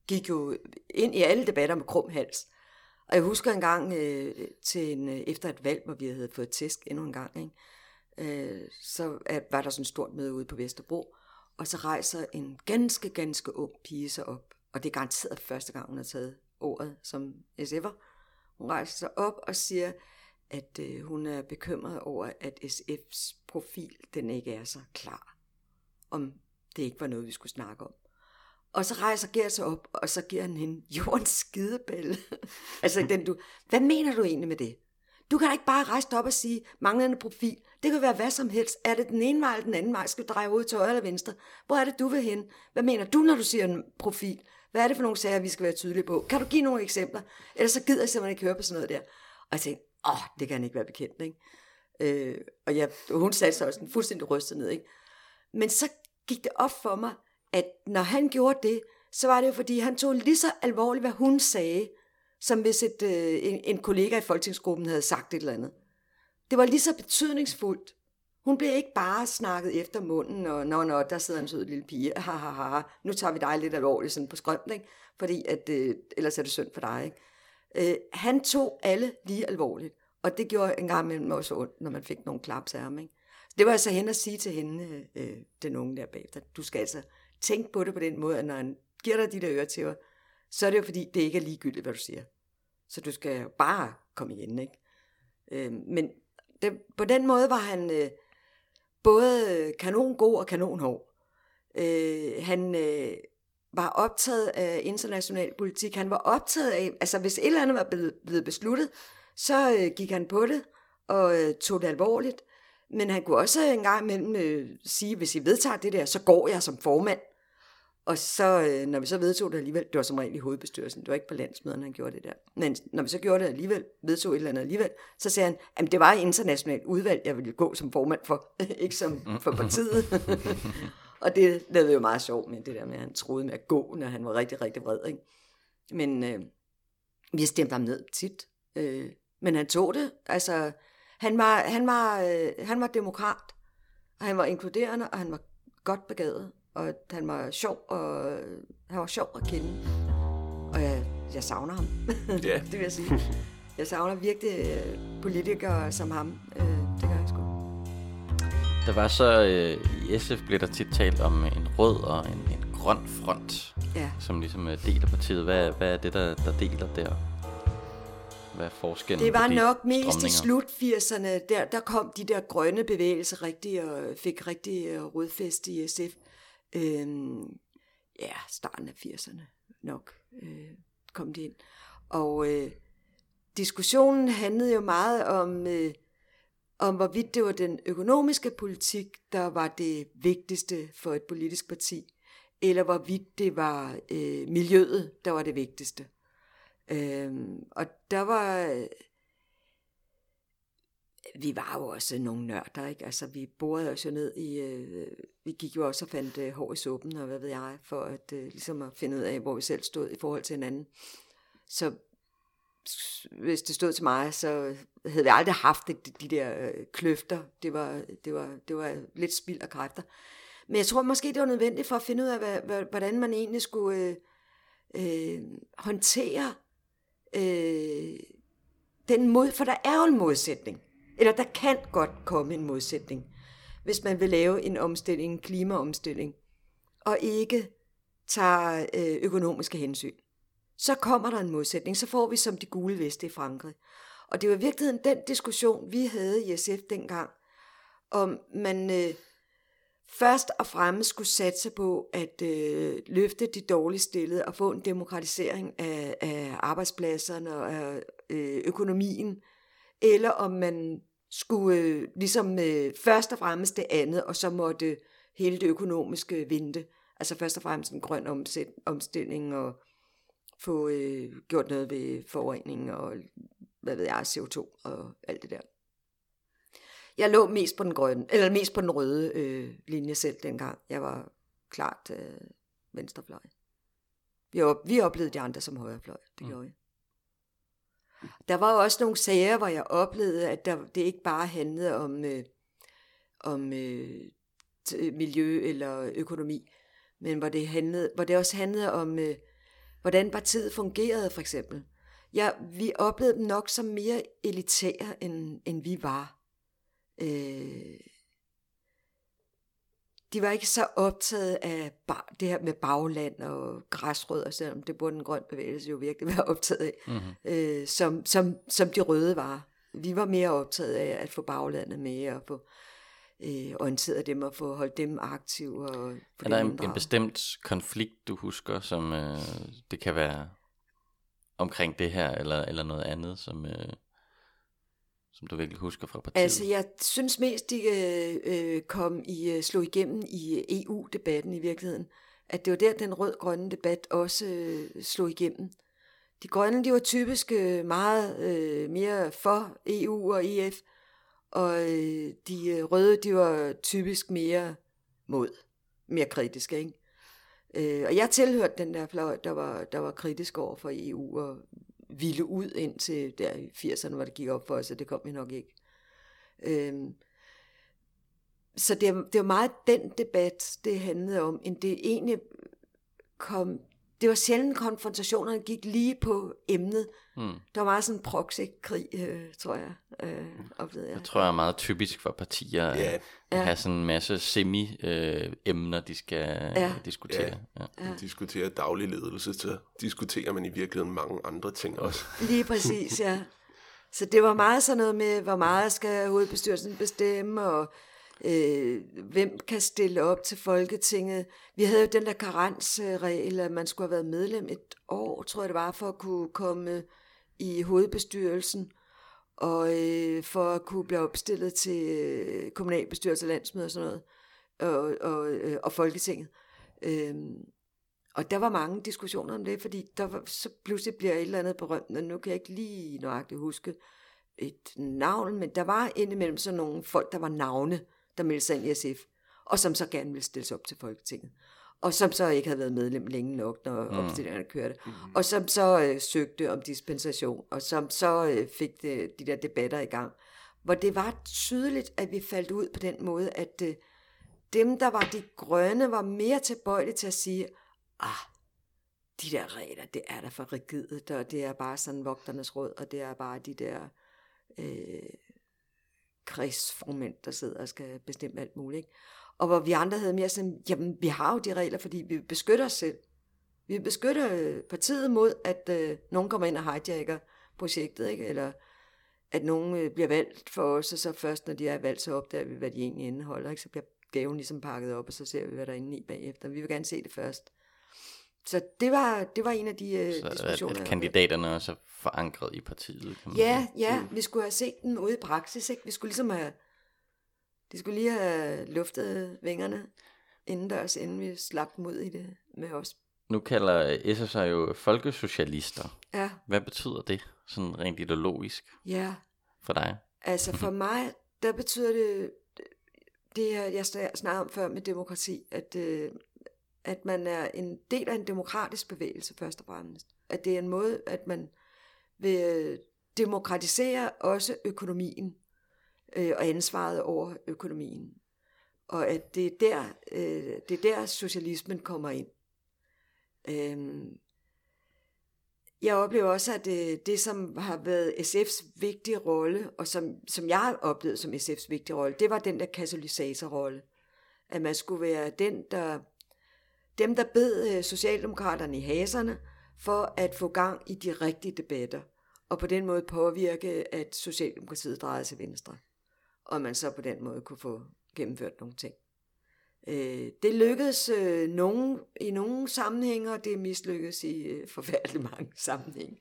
gik jo ind i alle debatter med krum hals. Og jeg husker en gang øh, til en, øh, efter et valg, hvor vi havde fået tæsk endnu en gang, ikke? Øh, så at, var der sådan et stort møde ude på Vesterbro, og så rejser en ganske, ganske ung pige sig op, og det er garanteret første gang, hun har taget ordet som SF'er. Hun rejser sig op og siger, at øh, hun er bekymret over, at SF's profil, den ikke er så klar. Om det ikke var noget, vi skulle snakke om. Og så rejser Gert sig op, og så giver han hende jordens skidebælle. altså den du, hvad mener du egentlig med det? Du kan ikke bare rejse op og sige, manglende profil. Det kan være hvad som helst. Er det den ene vej eller den anden vej? Skal du dreje ud til højre eller venstre? Hvor er det, du vil hen? Hvad mener du, når du siger en profil? Hvad er det for nogle sager, vi skal være tydelige på? Kan du give nogle eksempler? Ellers så gider jeg simpelthen ikke høre på sådan noget der. Og jeg tænkte, åh, det kan han ikke være bekendt, ikke? Øh, og jeg, hun satte sig også en fuldstændig rystet ned, ikke? Men så gik det op for mig, at når han gjorde det, så var det jo fordi, han tog lige så alvorligt, hvad hun sagde, som hvis et, øh, en, en kollega i folketingsgruppen havde sagt et eller andet. Det var lige så betydningsfuldt. Hun blev ikke bare snakket efter munden, og nå, nå, der sidder en sød lille pige, ha, ha, ha, ha. nu tager vi dig lidt alvorligt sådan på skrømt, ikke? fordi at, øh, ellers er det synd for dig. Ikke? Øh, han tog alle lige alvorligt, og det gjorde en gang imellem også ondt, når man fik nogle klaps af ham. Ikke? Det var altså hen at sige til hende, øh, øh den unge der bagefter, du skal altså tænk på det på den måde, at når han giver dig de der øretæver, så er det jo fordi, det ikke er ligegyldigt, hvad du siger. Så du skal jo bare komme igen, ikke? Øh, men det, på den måde var han øh, både kanon god og kanon hård. Øh, han øh, var optaget af international politik. Han var optaget af, altså hvis et eller andet var blevet, blevet besluttet, så øh, gik han på det og øh, tog det alvorligt. Men han kunne også en gang imellem øh, sige, hvis I vedtager det der, så går jeg som formand. Og så, øh, når vi så vedtog det alligevel, det var som regel i hovedbestyrelsen, det var ikke på landsmøderne, han gjorde det der. Men når vi så gjorde det alligevel, vedtog et eller andet alligevel, så sagde han, at det var et internationalt udvalg, jeg ville gå som formand for, ikke som for partiet. og det lavede jo meget sjov med det der med, at han troede med at gå, når han var rigtig, rigtig vred. Ikke? Men øh, vi stemte ham ned tit. Øh, men han tog det. Altså, han var, han var, øh, han var demokrat, og han var inkluderende, og han var godt begavet og han var sjov, og han var sjov at kende. Og jeg, jeg savner ham, ja. det vil jeg sige. Jeg savner virkelig øh, politikere som ham. Øh, det gør jeg sgu. Der var så, øh, i SF blev der tit talt om en rød og en, en grøn front, ja. som ligesom deler partiet. Hvad, hvad er det, der, der deler der? Hvad er forskellen Det var de nok mest i slut 80'erne, der, der kom de der grønne bevægelser rigtig og fik rigtig rodfæste i SF øh, ja, starten af 80'erne nok øh, kom det ind. Og øh, diskussionen handlede jo meget om, øh, om hvorvidt det var den økonomiske politik, der var det vigtigste for et politisk parti, eller hvorvidt det var øh, miljøet, der var det vigtigste. Øh, og der var... Vi var jo også nogle nørder, ikke? Altså, vi borede os jo ned i... Øh, vi gik jo også og fandt øh, hår i suppen, og hvad ved jeg, for at, øh, ligesom at finde ud af, hvor vi selv stod i forhold til hinanden. Så hvis det stod til mig, så havde vi aldrig haft de, de der øh, kløfter. Det var, det, var, det var lidt spild af kræfter. Men jeg tror måske, det var nødvendigt for at finde ud af, hvad, hvad, hvordan man egentlig skulle øh, øh, håndtere øh, den mod, for der er jo en modsætning. Eller der kan godt komme en modsætning, hvis man vil lave en omstilling, en klimaomstilling, og ikke tager øh, økonomiske hensyn så kommer der en modsætning. Så får vi som de gule veste i Frankrig. Og det var i virkeligheden den diskussion, vi havde i SF dengang, om man øh, først og fremmest skulle satse på at øh, løfte de dårligt stillede og få en demokratisering af, af arbejdspladserne og af øh, økonomien, eller om man skulle øh, ligesom øh, først og fremmest det andet, og så måtte hele det økonomiske vente. Altså først og fremmest en grøn omstilling og få øh, gjort noget ved forureningen og hvad ved jeg, CO2 og alt det der. Jeg lå mest på den grønne, eller mest på den røde øh, linje selv dengang. Jeg var klart øh, venstrefløj. Vi, op, vi oplevede de andre som højrefløj. Det mm. gjorde jeg. Der var også nogle sager, hvor jeg oplevede, at der, det ikke bare handlede om, øh, om øh, miljø eller økonomi, men hvor det, handlede, hvor det også handlede om øh, hvordan partiet fungerede for eksempel. Ja, vi oplevede dem nok som mere elitære, end, end vi var. Øh, de var ikke så optaget af bar, det her med bagland og græsrødder, selvom det burde en grøn bevægelse jo virkelig være optaget af, mm-hmm. øh, som, som, som de røde var. Vi var mere optaget af at få baglandet med og få øh, orienteret dem og få holdt dem aktive. Og er der en, en bestemt konflikt, du husker, som øh, det kan være omkring det her, eller, eller noget andet, som, øh, som du virkelig husker fra partiet? Altså, jeg synes mest, de øh, øh kom i, øh, slog igennem i øh, EU-debatten i virkeligheden. At det var der, den rød-grønne debat også øh, slog igennem. De grønne, de var typisk øh, meget øh, mere for EU og EF, og øh, de røde, de var typisk mere mod, mere kritiske, ikke? Øh, og jeg tilhørte den der fløj, der var, der var kritisk over for EU og ville ud ind til der i 80'erne, hvor det gik op for os, og det kom vi nok ikke. Øhm, så det, det var meget den debat, det handlede om, end det egentlig kom det var sjældent konfrontationerne gik lige på emnet. Mm. Der var meget sådan en proxy-krig, øh, tror jeg, øh, oplevede jeg. Jeg tror, jeg er meget typisk for partier yeah. at ja. have sådan en masse semi-emner, de skal ja. diskutere. Ja. Ja. Ja. Diskutere daglig ledelse, så diskuterer man i virkeligheden mange andre ting også. Lige præcis, ja. Så det var meget sådan noget med, hvor meget skal hovedbestyrelsen bestemme, og øh, hvem kan stille op til Folketinget. Vi havde jo den der karensregel, at man skulle have været medlem et år, tror jeg det var, for at kunne komme øh, i hovedbestyrelsen, og øh, for at kunne blive opstillet til øh, kommunalbestyrelse, landsmøde og sådan noget, og, og, øh, og Folketinget. Øh, og der var mange diskussioner om det, fordi der var, så pludselig bliver et eller andet berømt, og nu kan jeg ikke lige nøjagtigt huske et navn, men der var indimellem sådan nogle folk, der var navne, der meldte sig ind i SF, og som så gerne ville stille sig op til Folketinget. Og som så ikke havde været medlem længe nok, når mm. opstillingerne kørte. Mm. Og som så øh, søgte om dispensation, og som så øh, fik det, de der debatter i gang. Hvor det var tydeligt, at vi faldt ud på den måde, at øh, dem, der var de grønne, var mere tilbøjelige til at sige, ah, de der regler, det er da for rigidt, og det er bare sådan vogternes råd, og det er bare de der øh, kredsformænd, der sidder og skal bestemme alt muligt. Ikke? Og hvor vi andre havde mere sådan, jamen vi har jo de regler, fordi vi beskytter os selv. Vi beskytter øh, partiet mod, at øh, nogen kommer ind og hijacker projektet, ikke? eller at nogen øh, bliver valgt for os, og så først når de er valgt, så opdager vi, hvad de egentlig indeholder. Ikke? Så bliver gaven ligesom pakket op, og så ser vi, hvad der er inde i bagefter. Vi vil gerne se det først så det var, det var en af de øh, Så diskussioner. at, at kandidaterne også er forankret i partiet, kan man Ja, sige. ja, vi skulle have set dem ude i praksis, ikke? Vi skulle ligesom have, de skulle lige have luftet vingerne indendørs, inden vi slap dem ud i det med os. Nu kalder SF sig jo folkesocialister. Ja, Hvad betyder det, sådan rent ideologisk ja. for dig? Altså for mig, der betyder det, det jeg snakkede om før med demokrati, at, øh, at man er en del af en demokratisk bevægelse først og fremmest. At det er en måde, at man vil øh, demokratisere også økonomien øh, og ansvaret over økonomien. Og at det er der, øh, det er der socialismen kommer ind. Øh, jeg oplever også, at det, det, som har været SF's vigtige rolle, og som, som jeg har oplevet som SF's vigtige rolle, det var den der katalysatorrolle. At man skulle være den, der, dem, der bed øh, Socialdemokraterne i haserne, for at få gang i de rigtige debatter, og på den måde påvirke, at Socialdemokratiet drejede sig venstre, og man så på den måde kunne få gennemført nogle ting. Øh, det lykkedes øh, nogen, i nogle sammenhænge, og det mislykkedes i øh, forfærdelig mange sammenhænge.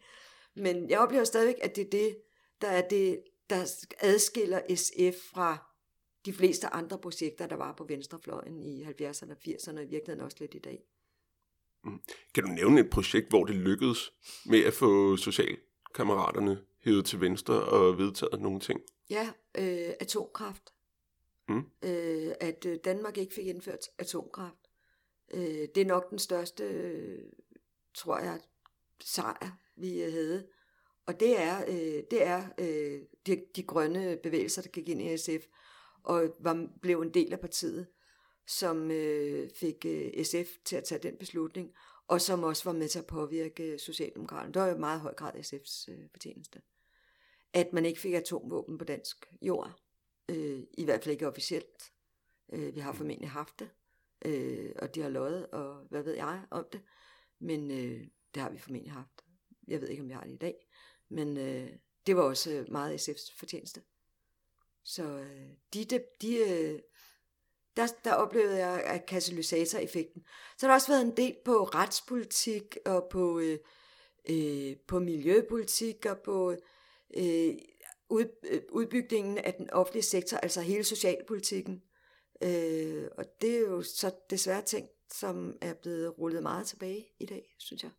Men jeg oplever stadigvæk, at det er det, der er det, der adskiller SF fra de fleste andre projekter, der var på venstrefløjen i 70'erne og 80'erne, og i virkeligheden også lidt i dag. Kan du nævne et projekt, hvor det lykkedes med at få socialkammeraterne hævet til venstre og vedtaget nogle ting? Ja, øh, atomkraft. Mm. Øh, at øh, Danmark ikke fik indført atomkraft. Øh, det er nok den største, øh, tror jeg, sejr, vi havde. Og det er, øh, det er øh, de, de grønne bevægelser, der gik ind i SF, og var, blev en del af partiet, som øh, fik øh, SF til at tage den beslutning, og som også var med til at påvirke Socialdemokraterne. Det var jo meget høj grad SF's øh, fortjeneste. At man ikke fik atomvåben på dansk jord. Øh, I hvert fald ikke officielt. Øh, vi har formentlig haft det, øh, og de har løjet, og hvad ved jeg om det. Men øh, det har vi formentlig haft. Jeg ved ikke, om vi har det i dag. Men øh, det var også meget SF's fortjeneste. Så øh, de, de, de, øh, der, der oplevede jeg at katalysatoreffekten. Så har der også været en del på retspolitik og på, øh, øh, på miljøpolitik og på øh, ud, øh, udbygningen af den offentlige sektor, altså hele socialpolitikken. Øh, og det er jo så desværre ting, som er blevet rullet meget tilbage i dag, synes jeg.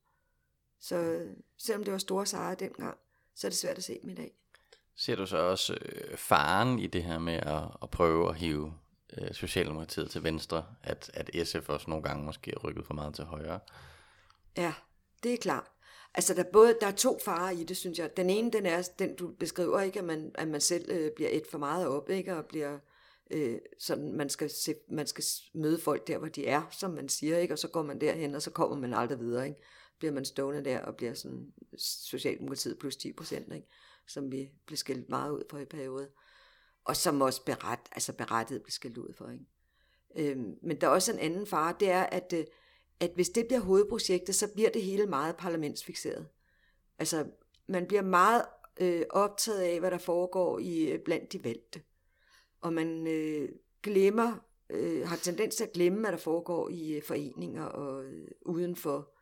Så øh, selvom det var store sejre dengang, så er det svært at se dem i dag. Ser du så også øh, faren i det her med at, at prøve at hive øh, Socialdemokratiet til venstre, at, at SF også nogle gange måske er rykket for meget til højre? Ja, det er klart. Altså, der, både, der er to farer i det, synes jeg. Den ene, den er den, du beskriver, ikke, at man, at man selv øh, bliver et for meget op, ikke, og bliver øh, sådan, man skal, se, man skal møde folk der, hvor de er, som man siger, ikke, og så går man derhen, og så kommer man aldrig videre, ikke. Bliver man stående der og bliver sådan Socialdemokratiet plus 10 procent, ikke, som vi blev skældt meget ud for i periode. Og som også beret, altså berettiget blev skældt ud for, ikke. Øhm, men der er også en anden fare, det er, at øh, at hvis det bliver hovedprojektet, så bliver det hele meget parlamentsfixeret. Altså, man bliver meget øh, optaget af, hvad der foregår i øh, blandt de valgte. Og man øh, glemmer, øh, har tendens til at glemme, hvad der foregår i øh, foreninger og øh, udenfor.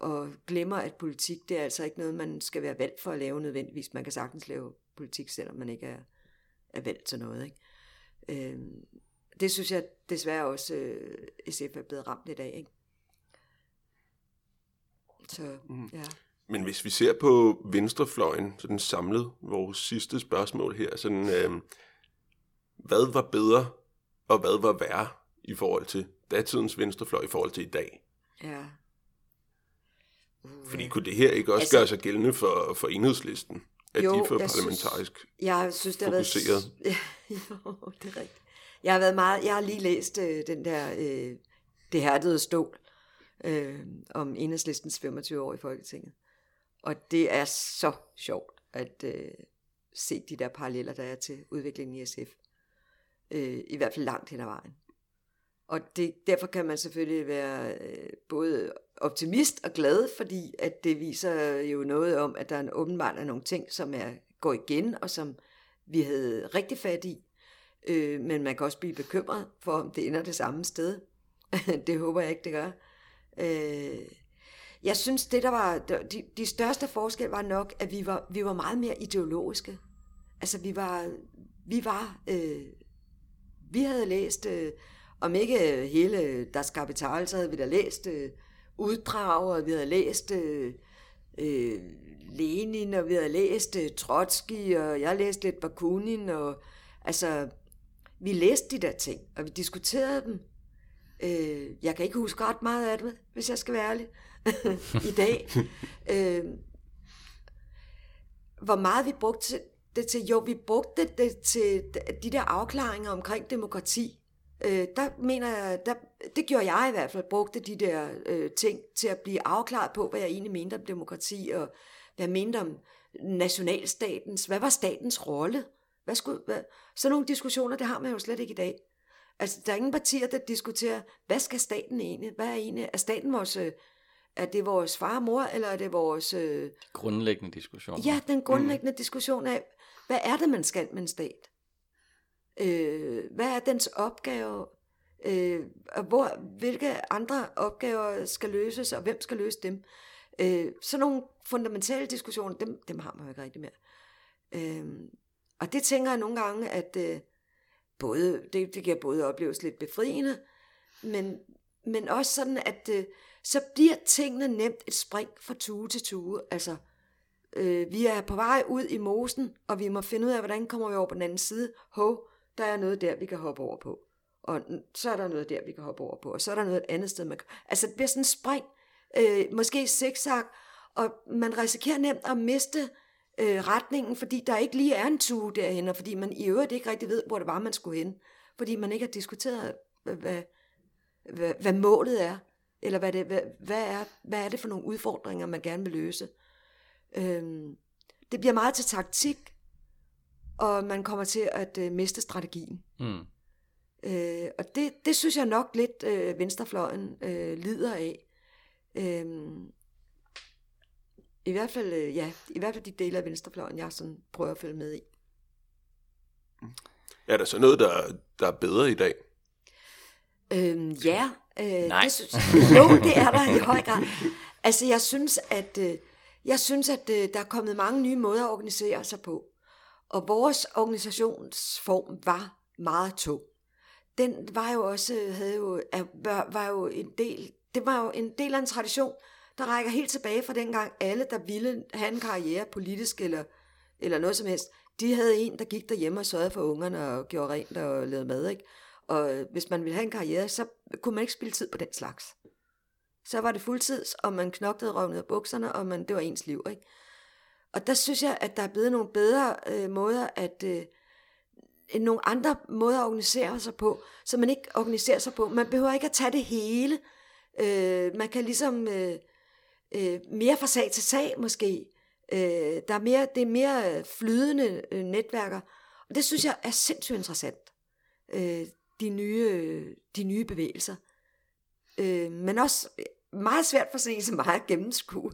Og glemmer, at politik, det er altså ikke noget, man skal være valgt for at lave nødvendigvis. Man kan sagtens lave politik, selvom man ikke er, er valgt til noget. Ikke? Øh, det synes jeg desværre også, øh, SF er blevet ramt lidt af. Ikke? Så, mm. ja. Men hvis vi ser på venstrefløjen, sådan samlet, vores sidste spørgsmål her, sådan, øh, hvad var bedre, og hvad var værre i forhold til datidens venstrefløj i forhold til i dag? Ja. Fordi kunne det her ikke også altså, gøre sig gældende for, for enhedslisten? At jo, de er for jeg parlamentarisk synes, jeg synes, det har fokuseret? Været, ja, jo, det er rigtigt. Jeg har været meget, jeg har lige læst øh, den der, øh, det hærdede stål, øh, om enhedslistens 25 år i Folketinget. Og det er så sjovt at øh, se de der paralleller, der er til udviklingen i SF. Øh, I hvert fald langt hen ad vejen. Og det, derfor kan man selvfølgelig være øh, både optimist og glad, fordi at det viser jo noget om, at der er åbenbart er nogle ting, som er går igen, og som vi havde rigtig fat i. Øh, men man kan også blive bekymret for, om det ender det samme sted. det håber jeg ikke, det gør. Øh, Jeg synes, det der var, de, de største forskel var nok, at vi var, vi var meget mere ideologiske. Altså, vi var, vi var, øh, vi havde læst, øh, om ikke hele Das Kapital, så havde vi da læst øh, uddrag, og vi havde læst øh, øh, Lenin, og vi havde læst øh, Trotsky, og jeg læste lidt Bakunin, og altså, vi læste de der ting, og vi diskuterede dem. Øh, jeg kan ikke huske ret meget af det, hvis jeg skal være ærlig, i dag. øh, hvor meget vi brugte det til, jo, vi brugte det til de der afklaringer omkring demokrati. Øh, der mener jeg, der, det gjorde jeg i hvert fald, brugte de der øh, ting til at blive afklaret på, hvad jeg egentlig mente om demokrati, og hvad jeg mente om nationalstatens, hvad var statens rolle? Hvad skulle, hvad? Sådan nogle diskussioner, det har man jo slet ikke i dag. Altså, der er ingen partier, der diskuterer, hvad skal staten egentlig? Hvad er egentlig? Er staten vores, øh, er det vores far og mor, eller er det vores... Øh... Grundlæggende diskussion. Ja, den grundlæggende mm. diskussion af, hvad er det, man skal med en stat? Øh, hvad er dens opgave? Øh, og hvor, hvilke andre opgaver skal løses, og hvem skal løse dem? Øh, sådan nogle fundamentale diskussioner, dem, dem har man jo ikke rigtig mere. Øh, og det tænker jeg nogle gange, at øh, både, det, det kan både opleves lidt befriende, men, men også sådan, at øh, så bliver tingene nemt et spring fra tue til tue. Altså, øh, vi er på vej ud i mosen, og vi må finde ud af, hvordan kommer vi over på den anden side. Hov, der er noget der, vi kan hoppe over på. Og så er der noget der, vi kan hoppe over på. Og så er der noget et andet sted, man kan... Altså, det bliver sådan en spring. Øh, måske zigzag, og man risikerer nemt at miste øh, retningen, fordi der ikke lige er en tue derhen, og fordi man i øvrigt ikke rigtig ved, hvor det var, man skulle hen. Fordi man ikke har diskuteret, hvad, hvad, hvad, hvad målet er, eller hvad, det, hvad, hvad, er, hvad er det for nogle udfordringer, man gerne vil løse. Øhm, det bliver meget til taktik, og man kommer til at øh, miste strategien. Mm. Øh, og det, det synes jeg nok lidt øh, venstrefløjen øh, lider af. Øhm, i hvert fald, øh, ja, i hvert fald de dele af venstrefløjen, jeg sådan prøver at følge med i. Er der så noget, der, der er bedre i dag? Øhm, ja. Øh, Nej. Det synes, jo, det er der i høj grad. Altså, jeg synes, at, øh, jeg synes, at øh, der er kommet mange nye måder at organisere sig på. Og vores organisationsform var meget tung. Den var jo også, havde jo, var, jo en del, det var jo en del af en tradition, der rækker helt tilbage fra dengang alle, der ville have en karriere politisk eller, eller noget som helst, de havde en, der gik derhjemme og sørgede for ungerne og gjorde rent og lavede mad. Ikke? Og hvis man ville have en karriere, så kunne man ikke spille tid på den slags. Så var det fuldtids, og man knoklede røven af bukserne, og man, det var ens liv. Ikke? Og der synes jeg, at der er blevet nogle bedre øh, måder at... Øh, nogle andre måder at organisere sig på, så man ikke organiserer sig på. Man behøver ikke at tage det hele. Øh, man kan ligesom øh, øh, mere fra sag til sag måske. Øh, der er mere, det er mere øh, flydende øh, netværker. Og det synes jeg er sindssygt interessant. Øh, de, nye, øh, de nye bevægelser. Øh, men også meget svært for sig så meget at gennemskue.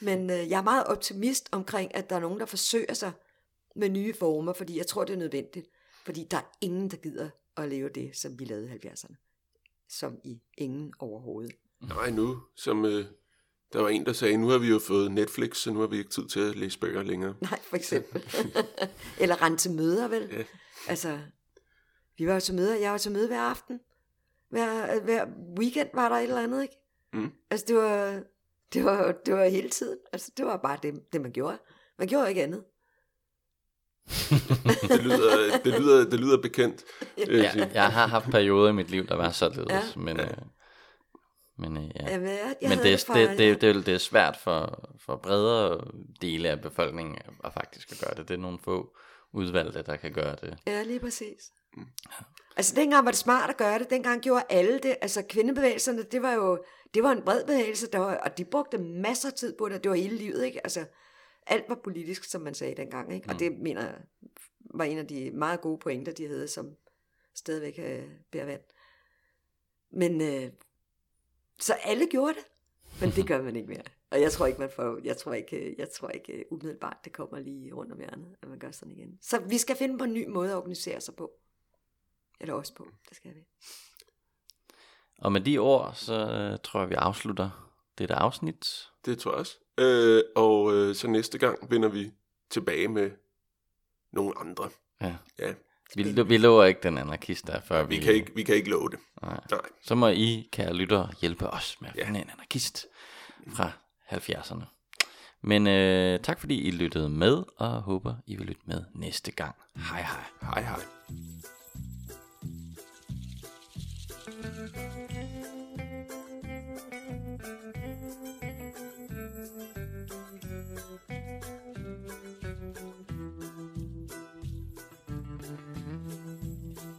Men øh, jeg er meget optimist omkring, at der er nogen, der forsøger sig med nye former, fordi jeg tror, det er nødvendigt. Fordi der er ingen, der gider at leve det, som vi lavede i 70'erne. Som i ingen overhovedet. Nej, nu, som øh, der var en, der sagde, nu har vi jo fået Netflix, så nu har vi ikke tid til at læse bøger længere. Nej, for eksempel. Eller rende til møder, vel? Ja. Altså, vi var jo til møder, jeg var til møde hver aften. Hver, hver weekend var der et eller andet, ikke? Mm. Altså, det var, det, var, det var hele tiden. Altså, det var bare det, det man gjorde. Man gjorde ikke andet. det, lyder, det, lyder, det lyder bekendt. Ja, jeg har haft perioder i mit liv, der var således, ja. men... Ja. Øh, men, øh, ja. Jamen, jeg, jeg Men det, det, det, det, det, det er svært for, for bredere dele af befolkningen at faktisk at gøre det. Det er nogle få udvalgte, der kan gøre det. Ja, lige præcis. Mm. Altså dengang var det smart at gøre det, dengang gjorde alle det. Altså kvindebevægelserne, det var jo det var en bred bevægelse, der var, og de brugte masser af tid på det, det var hele livet, ikke? Altså alt var politisk, som man sagde dengang, ikke? Mm. Og det mener jeg var en af de meget gode pointer, de havde, som stadigvæk øh, bærer vand. Men øh, så alle gjorde det, men det gør man ikke mere. Og jeg tror ikke, man får, jeg tror ikke, jeg tror ikke umiddelbart, det kommer lige rundt om hjørnet, at man gør sådan igen. Så vi skal finde på en ny måde at organisere sig på. Eller også på, det skal vi. Og med de ord, så uh, tror jeg, vi afslutter dette afsnit. Det tror jeg også. Øh, og øh, så næste gang vender vi tilbage med nogle andre. Ja. Ja, Vi, vi lover ikke den anarkist der, før vi... vi kan ikke, vi kan ikke love det. Nej. Nej. Så må I, kære lyttere, hjælpe os med at Ja. finde en anarkist fra 70'erne. Men øh, tak fordi I lyttede med, og håber I vil lytte med næste gang. Hej hej. Hej hej.